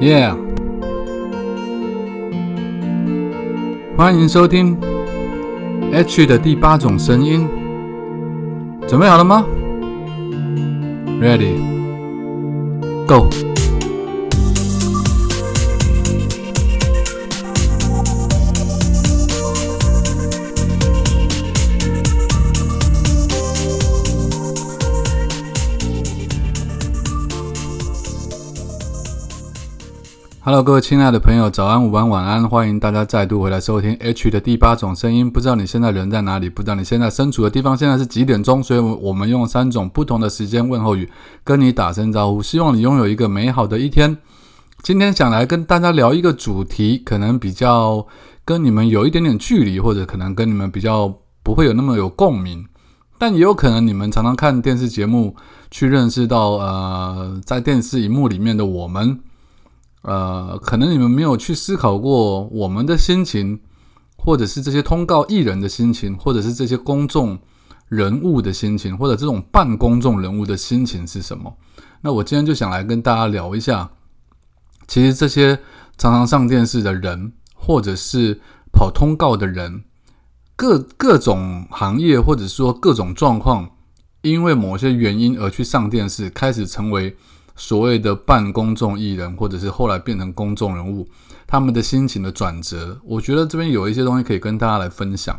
Yeah，欢迎收听 H 的第八种声音，准备好了吗？Ready，Go。Hello，各位亲爱的朋友，早安、午安、晚安！欢迎大家再度回来收听 H 的第八种声音。不知道你现在人在哪里？不知道你现在身处的地方现在是几点钟？所以，我们用三种不同的时间问候语跟你打声招呼，希望你拥有一个美好的一天。今天想来跟大家聊一个主题，可能比较跟你们有一点点距离，或者可能跟你们比较不会有那么有共鸣，但也有可能你们常常看电视节目，去认识到呃，在电视荧幕里面的我们。呃，可能你们没有去思考过我们的心情，或者是这些通告艺人的心情，或者是这些公众人物的心情，或者这种半公众人物的心情是什么？那我今天就想来跟大家聊一下，其实这些常常上电视的人，或者是跑通告的人，各各种行业或者说各种状况，因为某些原因而去上电视，开始成为。所谓的半公众艺人，或者是后来变成公众人物，他们的心情的转折，我觉得这边有一些东西可以跟大家来分享。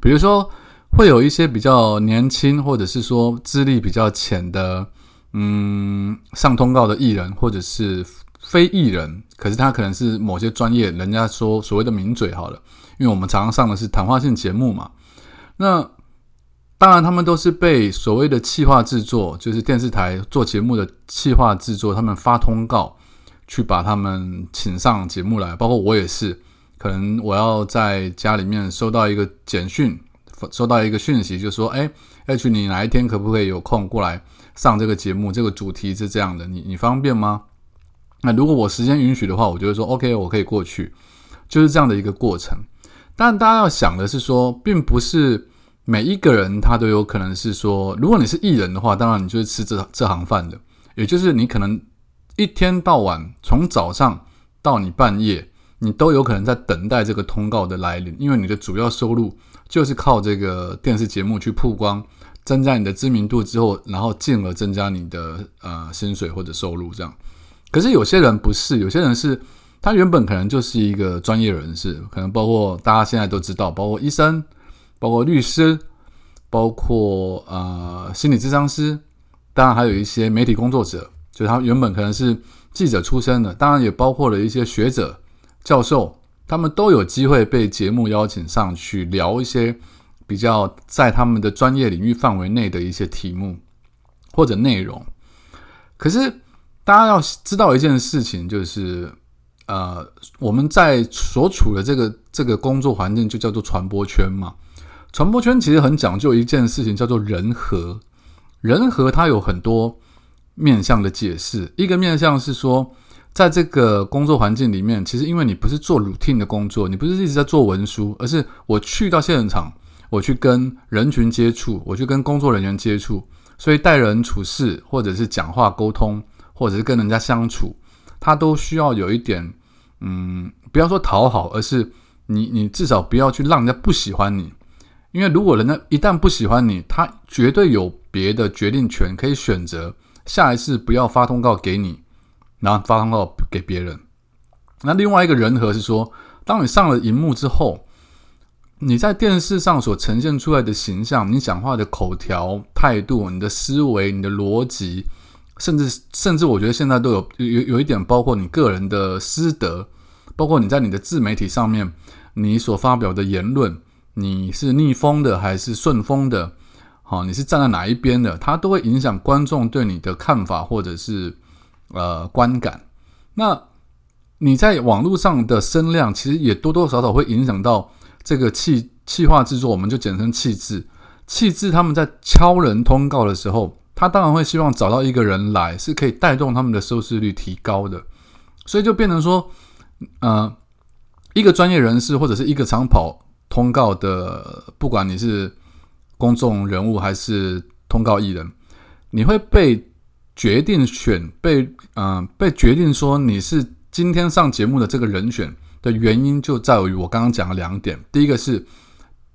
比如说，会有一些比较年轻，或者是说资历比较浅的，嗯，上通告的艺人，或者是非艺人，可是他可能是某些专业，人家说所谓的名嘴好了，因为我们常常上的是谈话性节目嘛，那。当然，他们都是被所谓的企划制作，就是电视台做节目的企划制作，他们发通告去把他们请上节目来。包括我也是，可能我要在家里面收到一个简讯，收到一个讯息，就说：“哎，H，你哪一天可不可以有空过来上这个节目？这个主题是这样的，你你方便吗？”那如果我时间允许的话，我就会说：“OK，我可以过去。”就是这样的一个过程。但大家要想的是说，并不是。每一个人他都有可能是说，如果你是艺人的话，当然你就是吃这这行饭的，也就是你可能一天到晚从早上到你半夜，你都有可能在等待这个通告的来临，因为你的主要收入就是靠这个电视节目去曝光，增加你的知名度之后，然后进而增加你的呃薪水或者收入这样。可是有些人不是，有些人是他原本可能就是一个专业人士，可能包括大家现在都知道，包括医生。包括律师，包括呃心理咨商师，当然还有一些媒体工作者，就他原本可能是记者出身的，当然也包括了一些学者、教授，他们都有机会被节目邀请上去聊一些比较在他们的专业领域范围内的一些题目或者内容。可是大家要知道一件事情，就是呃我们在所处的这个这个工作环境就叫做传播圈嘛。传播圈其实很讲究一件事情，叫做人和。人和它有很多面向的解释。一个面向是说，在这个工作环境里面，其实因为你不是做 routine 的工作，你不是一直在做文书，而是我去到现场，我去跟人群接触，我去跟工作人员接触，所以待人处事，或者是讲话沟通，或者是跟人家相处，它都需要有一点，嗯，不要说讨好，而是你你至少不要去让人家不喜欢你。因为如果人家一旦不喜欢你，他绝对有别的决定权，可以选择下一次不要发通告给你，然后发通告给别人。那另外一个人和是说，当你上了荧幕之后，你在电视上所呈现出来的形象，你讲话的口条、态度、你的思维、你的逻辑，甚至甚至，我觉得现在都有有有一点，包括你个人的师德，包括你在你的自媒体上面，你所发表的言论。你是逆风的还是顺风的？好，你是站在哪一边的？它都会影响观众对你的看法或者是呃观感。那你在网络上的声量，其实也多多少少会影响到这个气气化制作，我们就简称气质。气质他们在敲人通告的时候，他当然会希望找到一个人来，是可以带动他们的收视率提高的。所以就变成说，呃，一个专业人士或者是一个长跑。通告的，不管你是公众人物还是通告艺人，你会被决定选被嗯被决定说你是今天上节目的这个人选的原因，就在于我刚刚讲了两点。第一个是，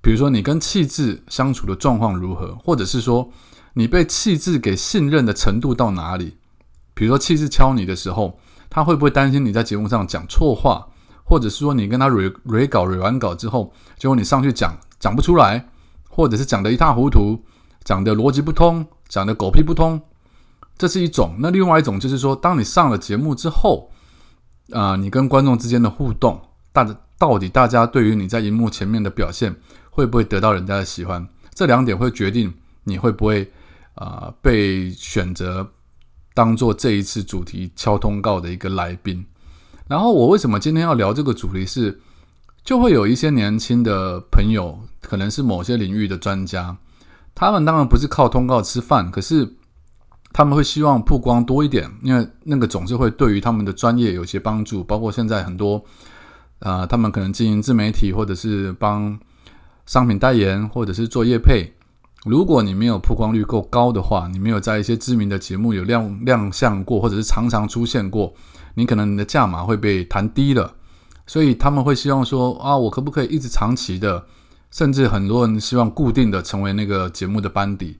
比如说你跟气质相处的状况如何，或者是说你被气质给信任的程度到哪里。比如说气质敲你的时候，他会不会担心你在节目上讲错话，或者是说你跟他蕊蕊稿蕊完稿之后，结果你上去讲讲不出来，或者是讲的一塌糊涂，讲的逻辑不通，讲的狗屁不通。这是一种，那另外一种就是说，当你上了节目之后，啊，你跟观众之间的互动，大到底大家对于你在荧幕前面的表现，会不会得到人家的喜欢？这两点会决定你会不会啊被选择当做这一次主题敲通告的一个来宾。然后我为什么今天要聊这个主题是，就会有一些年轻的朋友，可能是某些领域的专家，他们当然不是靠通告吃饭，可是。他们会希望曝光多一点，因为那个总是会对于他们的专业有些帮助。包括现在很多，呃，他们可能经营自媒体，或者是帮商品代言，或者是做业配。如果你没有曝光率够高的话，你没有在一些知名的节目有亮亮相过，或者是常常出现过，你可能你的价码会被弹低了。所以他们会希望说啊，我可不可以一直长期的，甚至很多人希望固定的成为那个节目的班底。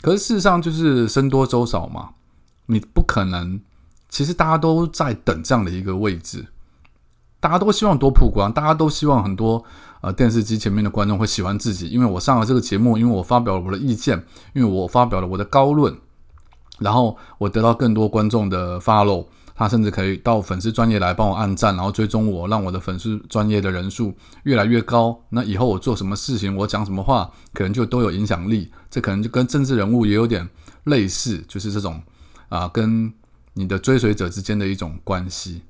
可是事实上就是僧多粥少嘛，你不可能。其实大家都在等这样的一个位置，大家都希望多曝光，大家都希望很多呃电视机前面的观众会喜欢自己，因为我上了这个节目，因为我发表了我的意见，因为我发表了我的高论，然后我得到更多观众的 follow。他甚至可以到粉丝专业来帮我按赞，然后追踪我，让我的粉丝专业的人数越来越高。那以后我做什么事情，我讲什么话，可能就都有影响力。这可能就跟政治人物也有点类似，就是这种啊，跟你的追随者之间的一种关系。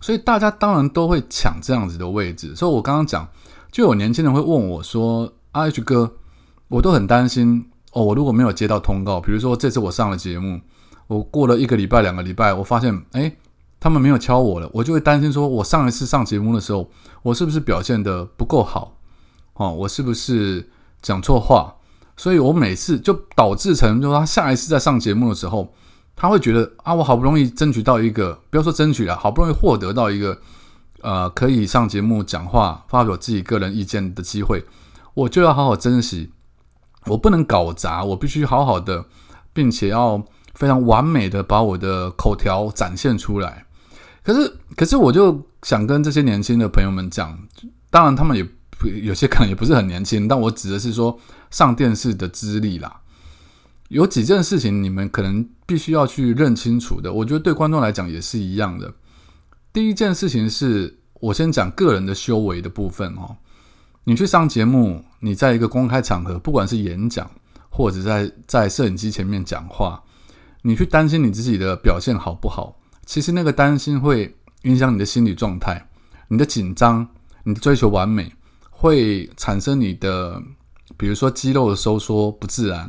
所以大家当然都会抢这样子的位置。所以我刚刚讲，就有年轻人会问我说：“阿 H 哥，我都很担心哦，我如果没有接到通告，比如说这次我上了节目。”我过了一个礼拜、两个礼拜，我发现，哎，他们没有敲我了，我就会担心说，我上一次上节目的时候，我是不是表现的不够好？哦，我是不是讲错话？所以我每次就导致成，就他下一次再上节目的时候，他会觉得啊，我好不容易争取到一个，不要说争取了，好不容易获得到一个，呃，可以上节目讲话、发表自己个人意见的机会，我就要好好珍惜，我不能搞砸，我必须好好的，并且要。非常完美的把我的口条展现出来，可是，可是我就想跟这些年轻的朋友们讲，当然他们也有些可能也不是很年轻，但我指的是说上电视的资历啦。有几件事情你们可能必须要去认清楚的，我觉得对观众来讲也是一样的。第一件事情是我先讲个人的修为的部分哦。你去上节目，你在一个公开场合，不管是演讲或者在在摄影机前面讲话。你去担心你自己的表现好不好？其实那个担心会影响你的心理状态，你的紧张，你的追求完美，会产生你的，比如说肌肉的收缩不自然，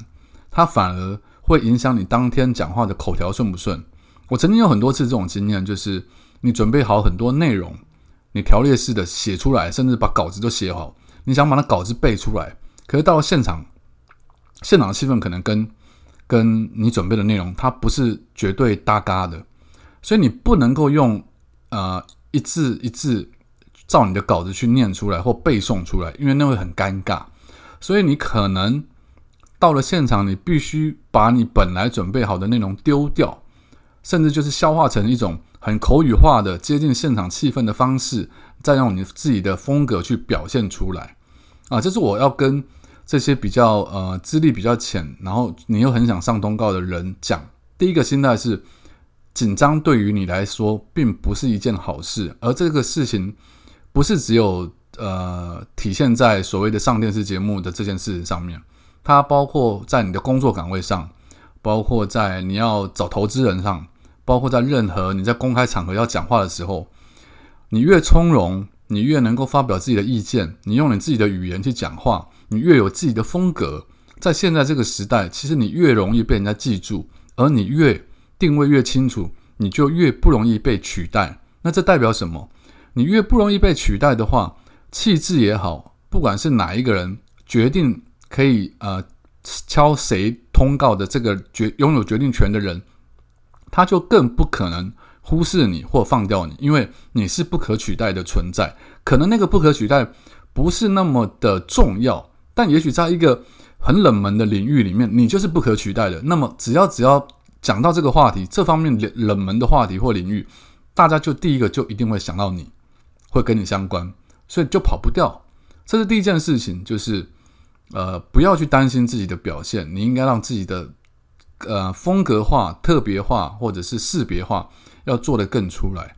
它反而会影响你当天讲话的口条顺不顺。我曾经有很多次这种经验，就是你准备好很多内容，你条列式的写出来，甚至把稿子都写好，你想把那稿子背出来，可是到了现场，现场的气氛可能跟。跟你准备的内容，它不是绝对搭嘎的，所以你不能够用呃一字一字照你的稿子去念出来或背诵出来，因为那会很尴尬。所以你可能到了现场，你必须把你本来准备好的内容丢掉，甚至就是消化成一种很口语化的、接近现场气氛的方式，再用你自己的风格去表现出来。啊，这是我要跟。这些比较呃资历比较浅，然后你又很想上通告的人讲，第一个心态是紧张，对于你来说并不是一件好事。而这个事情不是只有呃体现在所谓的上电视节目的这件事情上面，它包括在你的工作岗位上，包括在你要找投资人上，包括在任何你在公开场合要讲话的时候，你越从容，你越能够发表自己的意见，你用你自己的语言去讲话。你越有自己的风格，在现在这个时代，其实你越容易被人家记住，而你越定位越清楚，你就越不容易被取代。那这代表什么？你越不容易被取代的话，气质也好，不管是哪一个人决定可以呃敲谁通告的这个决拥有决定权的人，他就更不可能忽视你或放掉你，因为你是不可取代的存在。可能那个不可取代不是那么的重要，但也许在一个很冷门的领域里面，你就是不可取代的。那么只要只要讲到这个话题，这方面冷冷门的话题或领域，大家就第一个就一定会想到你，会跟你相关，所以就跑不掉。这是第一件事情，就是呃，不要去担心自己的表现，你应该让自己的呃风格化、特别化或者是识别化要做得更出来。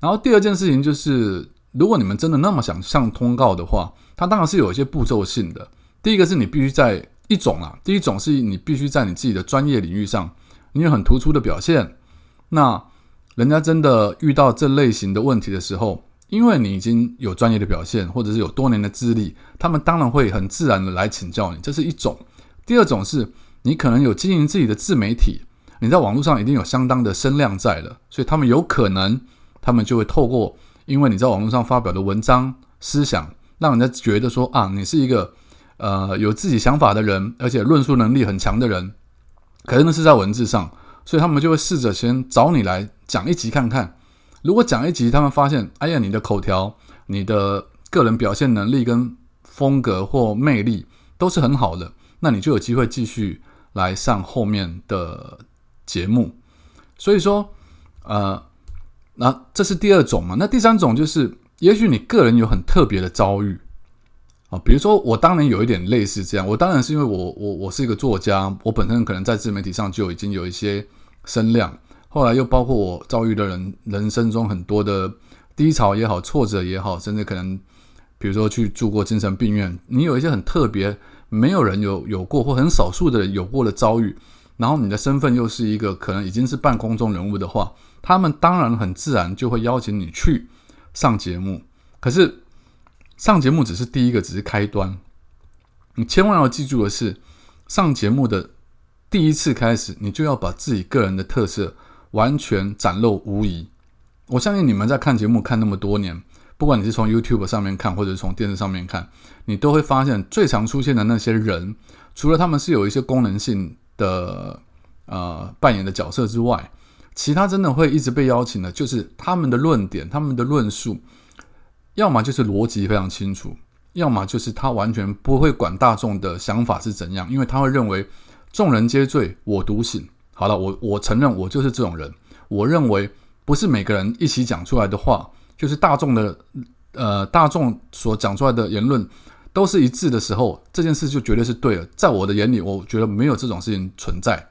然后第二件事情就是，如果你们真的那么想上通告的话，它当然是有一些步骤性的。第一个是你必须在一种啊，第一种是你必须在你自己的专业领域上。你有很突出的表现，那人家真的遇到这类型的问题的时候，因为你已经有专业的表现，或者是有多年的资历，他们当然会很自然的来请教你，这是一种。第二种是你可能有经营自己的自媒体，你在网络上已经有相当的声量在了，所以他们有可能，他们就会透过因为你在网络上发表的文章、思想，让人家觉得说啊，你是一个呃有自己想法的人，而且论述能力很强的人。可能是在文字上，所以他们就会试着先找你来讲一集看看。如果讲一集，他们发现，哎呀，你的口条、你的个人表现能力跟风格或魅力都是很好的，那你就有机会继续来上后面的节目。所以说，呃，那这是第二种嘛？那第三种就是，也许你个人有很特别的遭遇。啊，比如说我当年有一点类似这样，我当然是因为我我我是一个作家，我本身可能在自媒体上就已经有一些声量，后来又包括我遭遇的人人生中很多的低潮也好、挫折也好，甚至可能比如说去住过精神病院，你有一些很特别，没有人有有过或很少数的人有过的遭遇，然后你的身份又是一个可能已经是半公众人物的话，他们当然很自然就会邀请你去上节目，可是。上节目只是第一个，只是开端。你千万要记住的是，上节目的第一次开始，你就要把自己个人的特色完全展露无遗。我相信你们在看节目看那么多年，不管你是从 YouTube 上面看，或者是从电视上面看，你都会发现最常出现的那些人，除了他们是有一些功能性的呃扮演的角色之外，其他真的会一直被邀请的，就是他们的论点、他们的论述。要么就是逻辑非常清楚，要么就是他完全不会管大众的想法是怎样，因为他会认为众人皆醉我独醒。好了，我我承认我就是这种人。我认为不是每个人一起讲出来的话，就是大众的呃大众所讲出来的言论都是一致的时候，这件事就绝对是对的。在我的眼里，我觉得没有这种事情存在，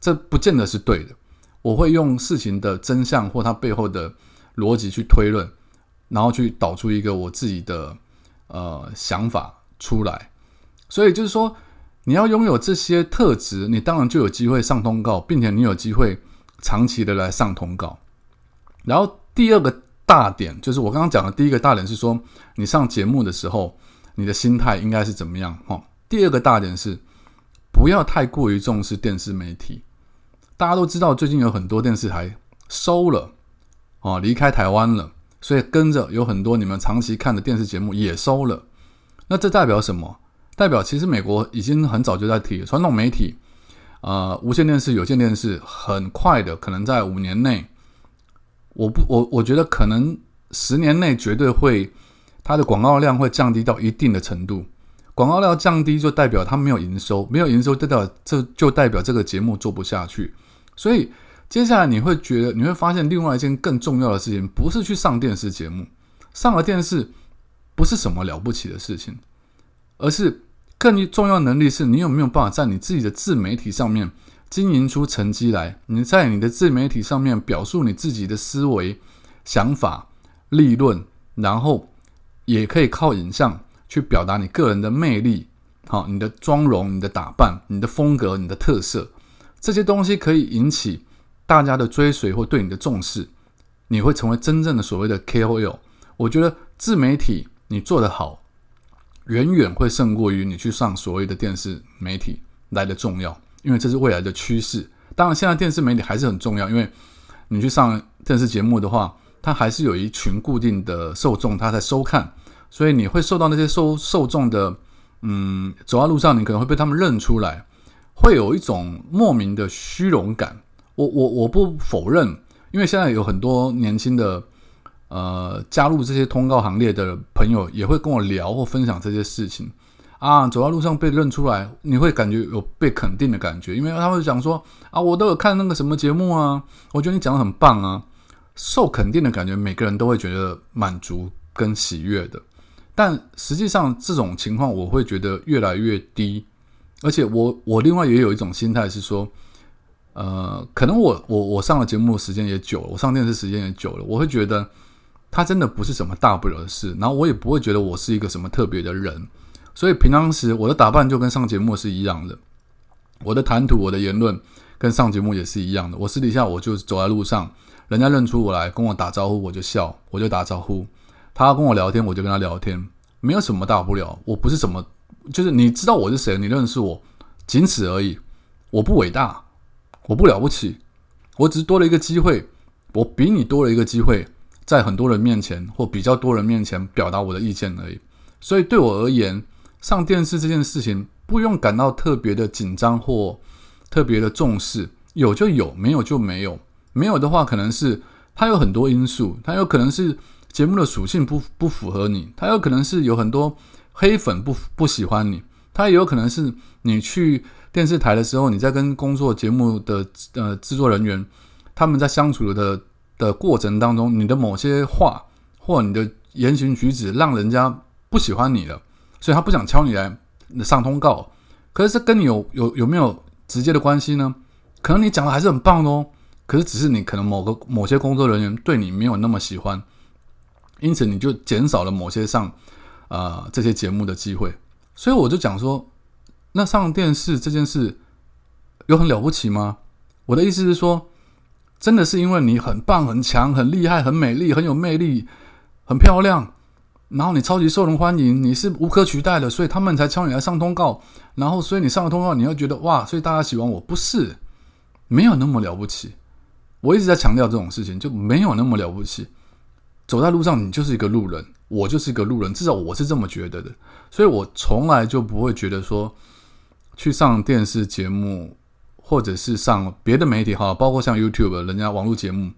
这不见得是对的。我会用事情的真相或它背后的逻辑去推论。然后去导出一个我自己的呃想法出来，所以就是说，你要拥有这些特质，你当然就有机会上通告，并且你有机会长期的来上通告。然后第二个大点就是我刚刚讲的第一个大点是说，你上节目的时候，你的心态应该是怎么样？哈，第二个大点是不要太过于重视电视媒体。大家都知道，最近有很多电视台收了，哦，离开台湾了。所以跟着有很多你们长期看的电视节目也收了，那这代表什么？代表其实美国已经很早就在提传统媒体，呃，无线电视、有线电视，很快的，可能在五年内，我不，我我觉得可能十年内绝对会，它的广告量会降低到一定的程度。广告量降低就代表它没有营收，没有营收代表这就代表这个节目做不下去，所以。接下来你会觉得，你会发现另外一件更重要的事情，不是去上电视节目，上了电视不是什么了不起的事情，而是更重要能力是你有没有办法在你自己的自媒体上面经营出成绩来。你在你的自媒体上面表述你自己的思维、想法、立论，然后也可以靠影像去表达你个人的魅力，好，你的妆容、你的打扮、你的风格、你的特色，这些东西可以引起。大家的追随或对你的重视，你会成为真正的所谓的 KOL。我觉得自媒体你做得好，远远会胜过于你去上所谓的电视媒体来的重要，因为这是未来的趋势。当然，现在电视媒体还是很重要，因为你去上电视节目的话，它还是有一群固定的受众他在收看，所以你会受到那些受受众的，嗯，走在路上你可能会被他们认出来，会有一种莫名的虚荣感。我我我不否认因为现在有很多年轻的呃加入这些通告行列的朋友，也会跟我聊或分享这些事情啊。走在路上被认出来，你会感觉有被肯定的感觉，因为他会讲说啊，我都有看那个什么节目啊，我觉得你讲的很棒啊，受肯定的感觉，每个人都会觉得满足跟喜悦的。但实际上这种情况，我会觉得越来越低。而且我我另外也有一种心态是说，呃，可能我我我上了节目时间也久了，我上电视时间也久了，我会觉得它真的不是什么大不了的事，然后我也不会觉得我是一个什么特别的人，所以平常时我的打扮就跟上节目是一样的，我的谈吐、我的言论跟上节目也是一样的。我私底下我就走在路上，人家认出我来跟我打招呼，我就笑，我就打招呼；他跟我聊天，我就跟他聊天，没有什么大不了，我不是什么。就是你知道我是谁，你认识我，仅此而已。我不伟大，我不了不起，我只是多了一个机会，我比你多了一个机会，在很多人面前或比较多人面前表达我的意见而已。所以对我而言，上电视这件事情不用感到特别的紧张或特别的重视，有就有，没有就没有。没有的话，可能是它有很多因素，它有可能是节目的属性不不符合你，它有可能是有很多。黑粉不不喜欢你，他也有可能是你去电视台的时候，你在跟工作节目的呃制作人员他们在相处的的过程当中，你的某些话或你的言行举止让人家不喜欢你了，所以他不想敲你来上通告。可是这跟你有有有没有直接的关系呢？可能你讲的还是很棒哦，可是只是你可能某个某些工作人员对你没有那么喜欢，因此你就减少了某些上。啊，这些节目的机会，所以我就讲说，那上电视这件事有很了不起吗？我的意思是说，真的是因为你很棒、很强、很厉害、很美丽、很有魅力、很漂亮，然后你超级受人欢迎，你是无可取代的，所以他们才敲你来上通告，然后所以你上了通告，你要觉得哇，所以大家喜欢我，不是没有那么了不起。我一直在强调这种事情，就没有那么了不起。走在路上，你就是一个路人。我就是一个路人，至少我是这么觉得的，所以我从来就不会觉得说去上电视节目，或者是上别的媒体哈，包括像 YouTube 人家网络节目，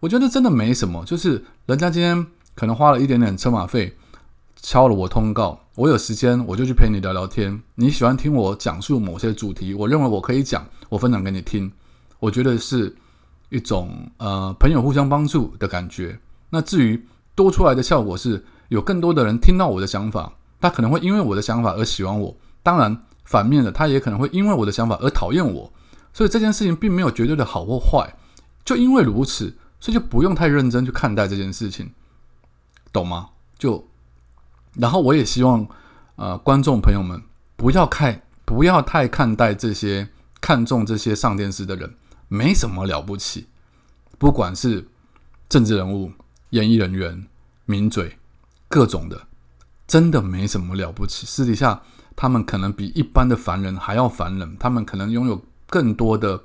我觉得真的没什么。就是人家今天可能花了一点点车马费敲了我通告，我有时间我就去陪你聊聊天。你喜欢听我讲述某些主题，我认为我可以讲，我分享给你听。我觉得是一种呃朋友互相帮助的感觉。那至于。多出来的效果是有更多的人听到我的想法，他可能会因为我的想法而喜欢我。当然，反面的他也可能会因为我的想法而讨厌我。所以这件事情并没有绝对的好或坏，就因为如此，所以就不用太认真去看待这件事情，懂吗？就，然后我也希望，呃，观众朋友们不要看，不要太看待这些看重这些上电视的人，没什么了不起，不管是政治人物。演艺人员、名嘴，各种的，真的没什么了不起。私底下，他们可能比一般的凡人还要凡人，他们可能拥有更多的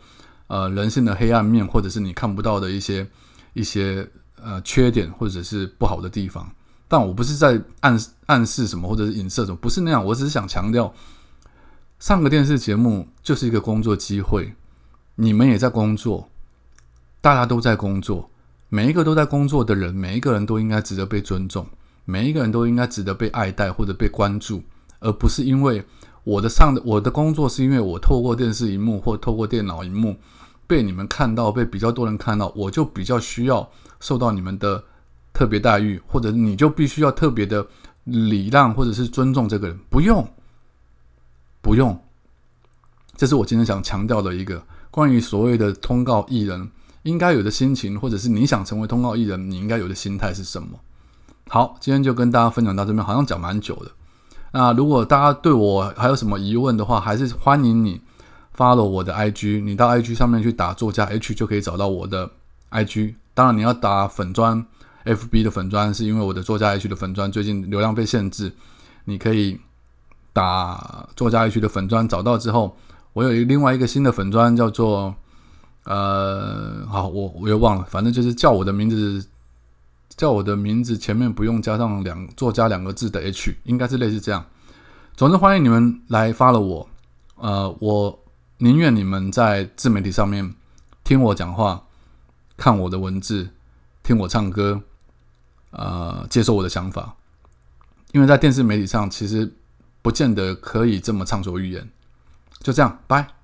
呃人性的黑暗面，或者是你看不到的一些一些呃缺点，或者是不好的地方。但我不是在暗暗示什么，或者是影射什么，不是那样。我只是想强调，上个电视节目就是一个工作机会，你们也在工作，大家都在工作。每一个都在工作的人，每一个人都应该值得被尊重，每一个人都应该值得被爱戴或者被关注，而不是因为我的上的我的工作是因为我透过电视荧幕或透过电脑荧幕被你们看到，被比较多人看到，我就比较需要受到你们的特别待遇，或者你就必须要特别的礼让或者是尊重这个人，不用，不用，这是我今天想强调的一个关于所谓的通告艺人。应该有的心情，或者是你想成为通告艺人，你应该有的心态是什么？好，今天就跟大家分享到这边，好像讲蛮久的。那如果大家对我还有什么疑问的话，还是欢迎你 follow 我的 IG，你到 IG 上面去打作家 H 就可以找到我的 IG。当然你要打粉砖 FB 的粉砖，是因为我的作家 H 的粉砖最近流量被限制。你可以打作家 H 的粉砖，找到之后，我有一另外一个新的粉砖叫做。呃，好，我我又忘了，反正就是叫我的名字，叫我的名字前面不用加上两作家两个字的 H，应该是类似这样。总之，欢迎你们来发了我。呃，我宁愿你们在自媒体上面听我讲话，看我的文字，听我唱歌，呃，接受我的想法。因为在电视媒体上，其实不见得可以这么畅所欲言。就这样，拜。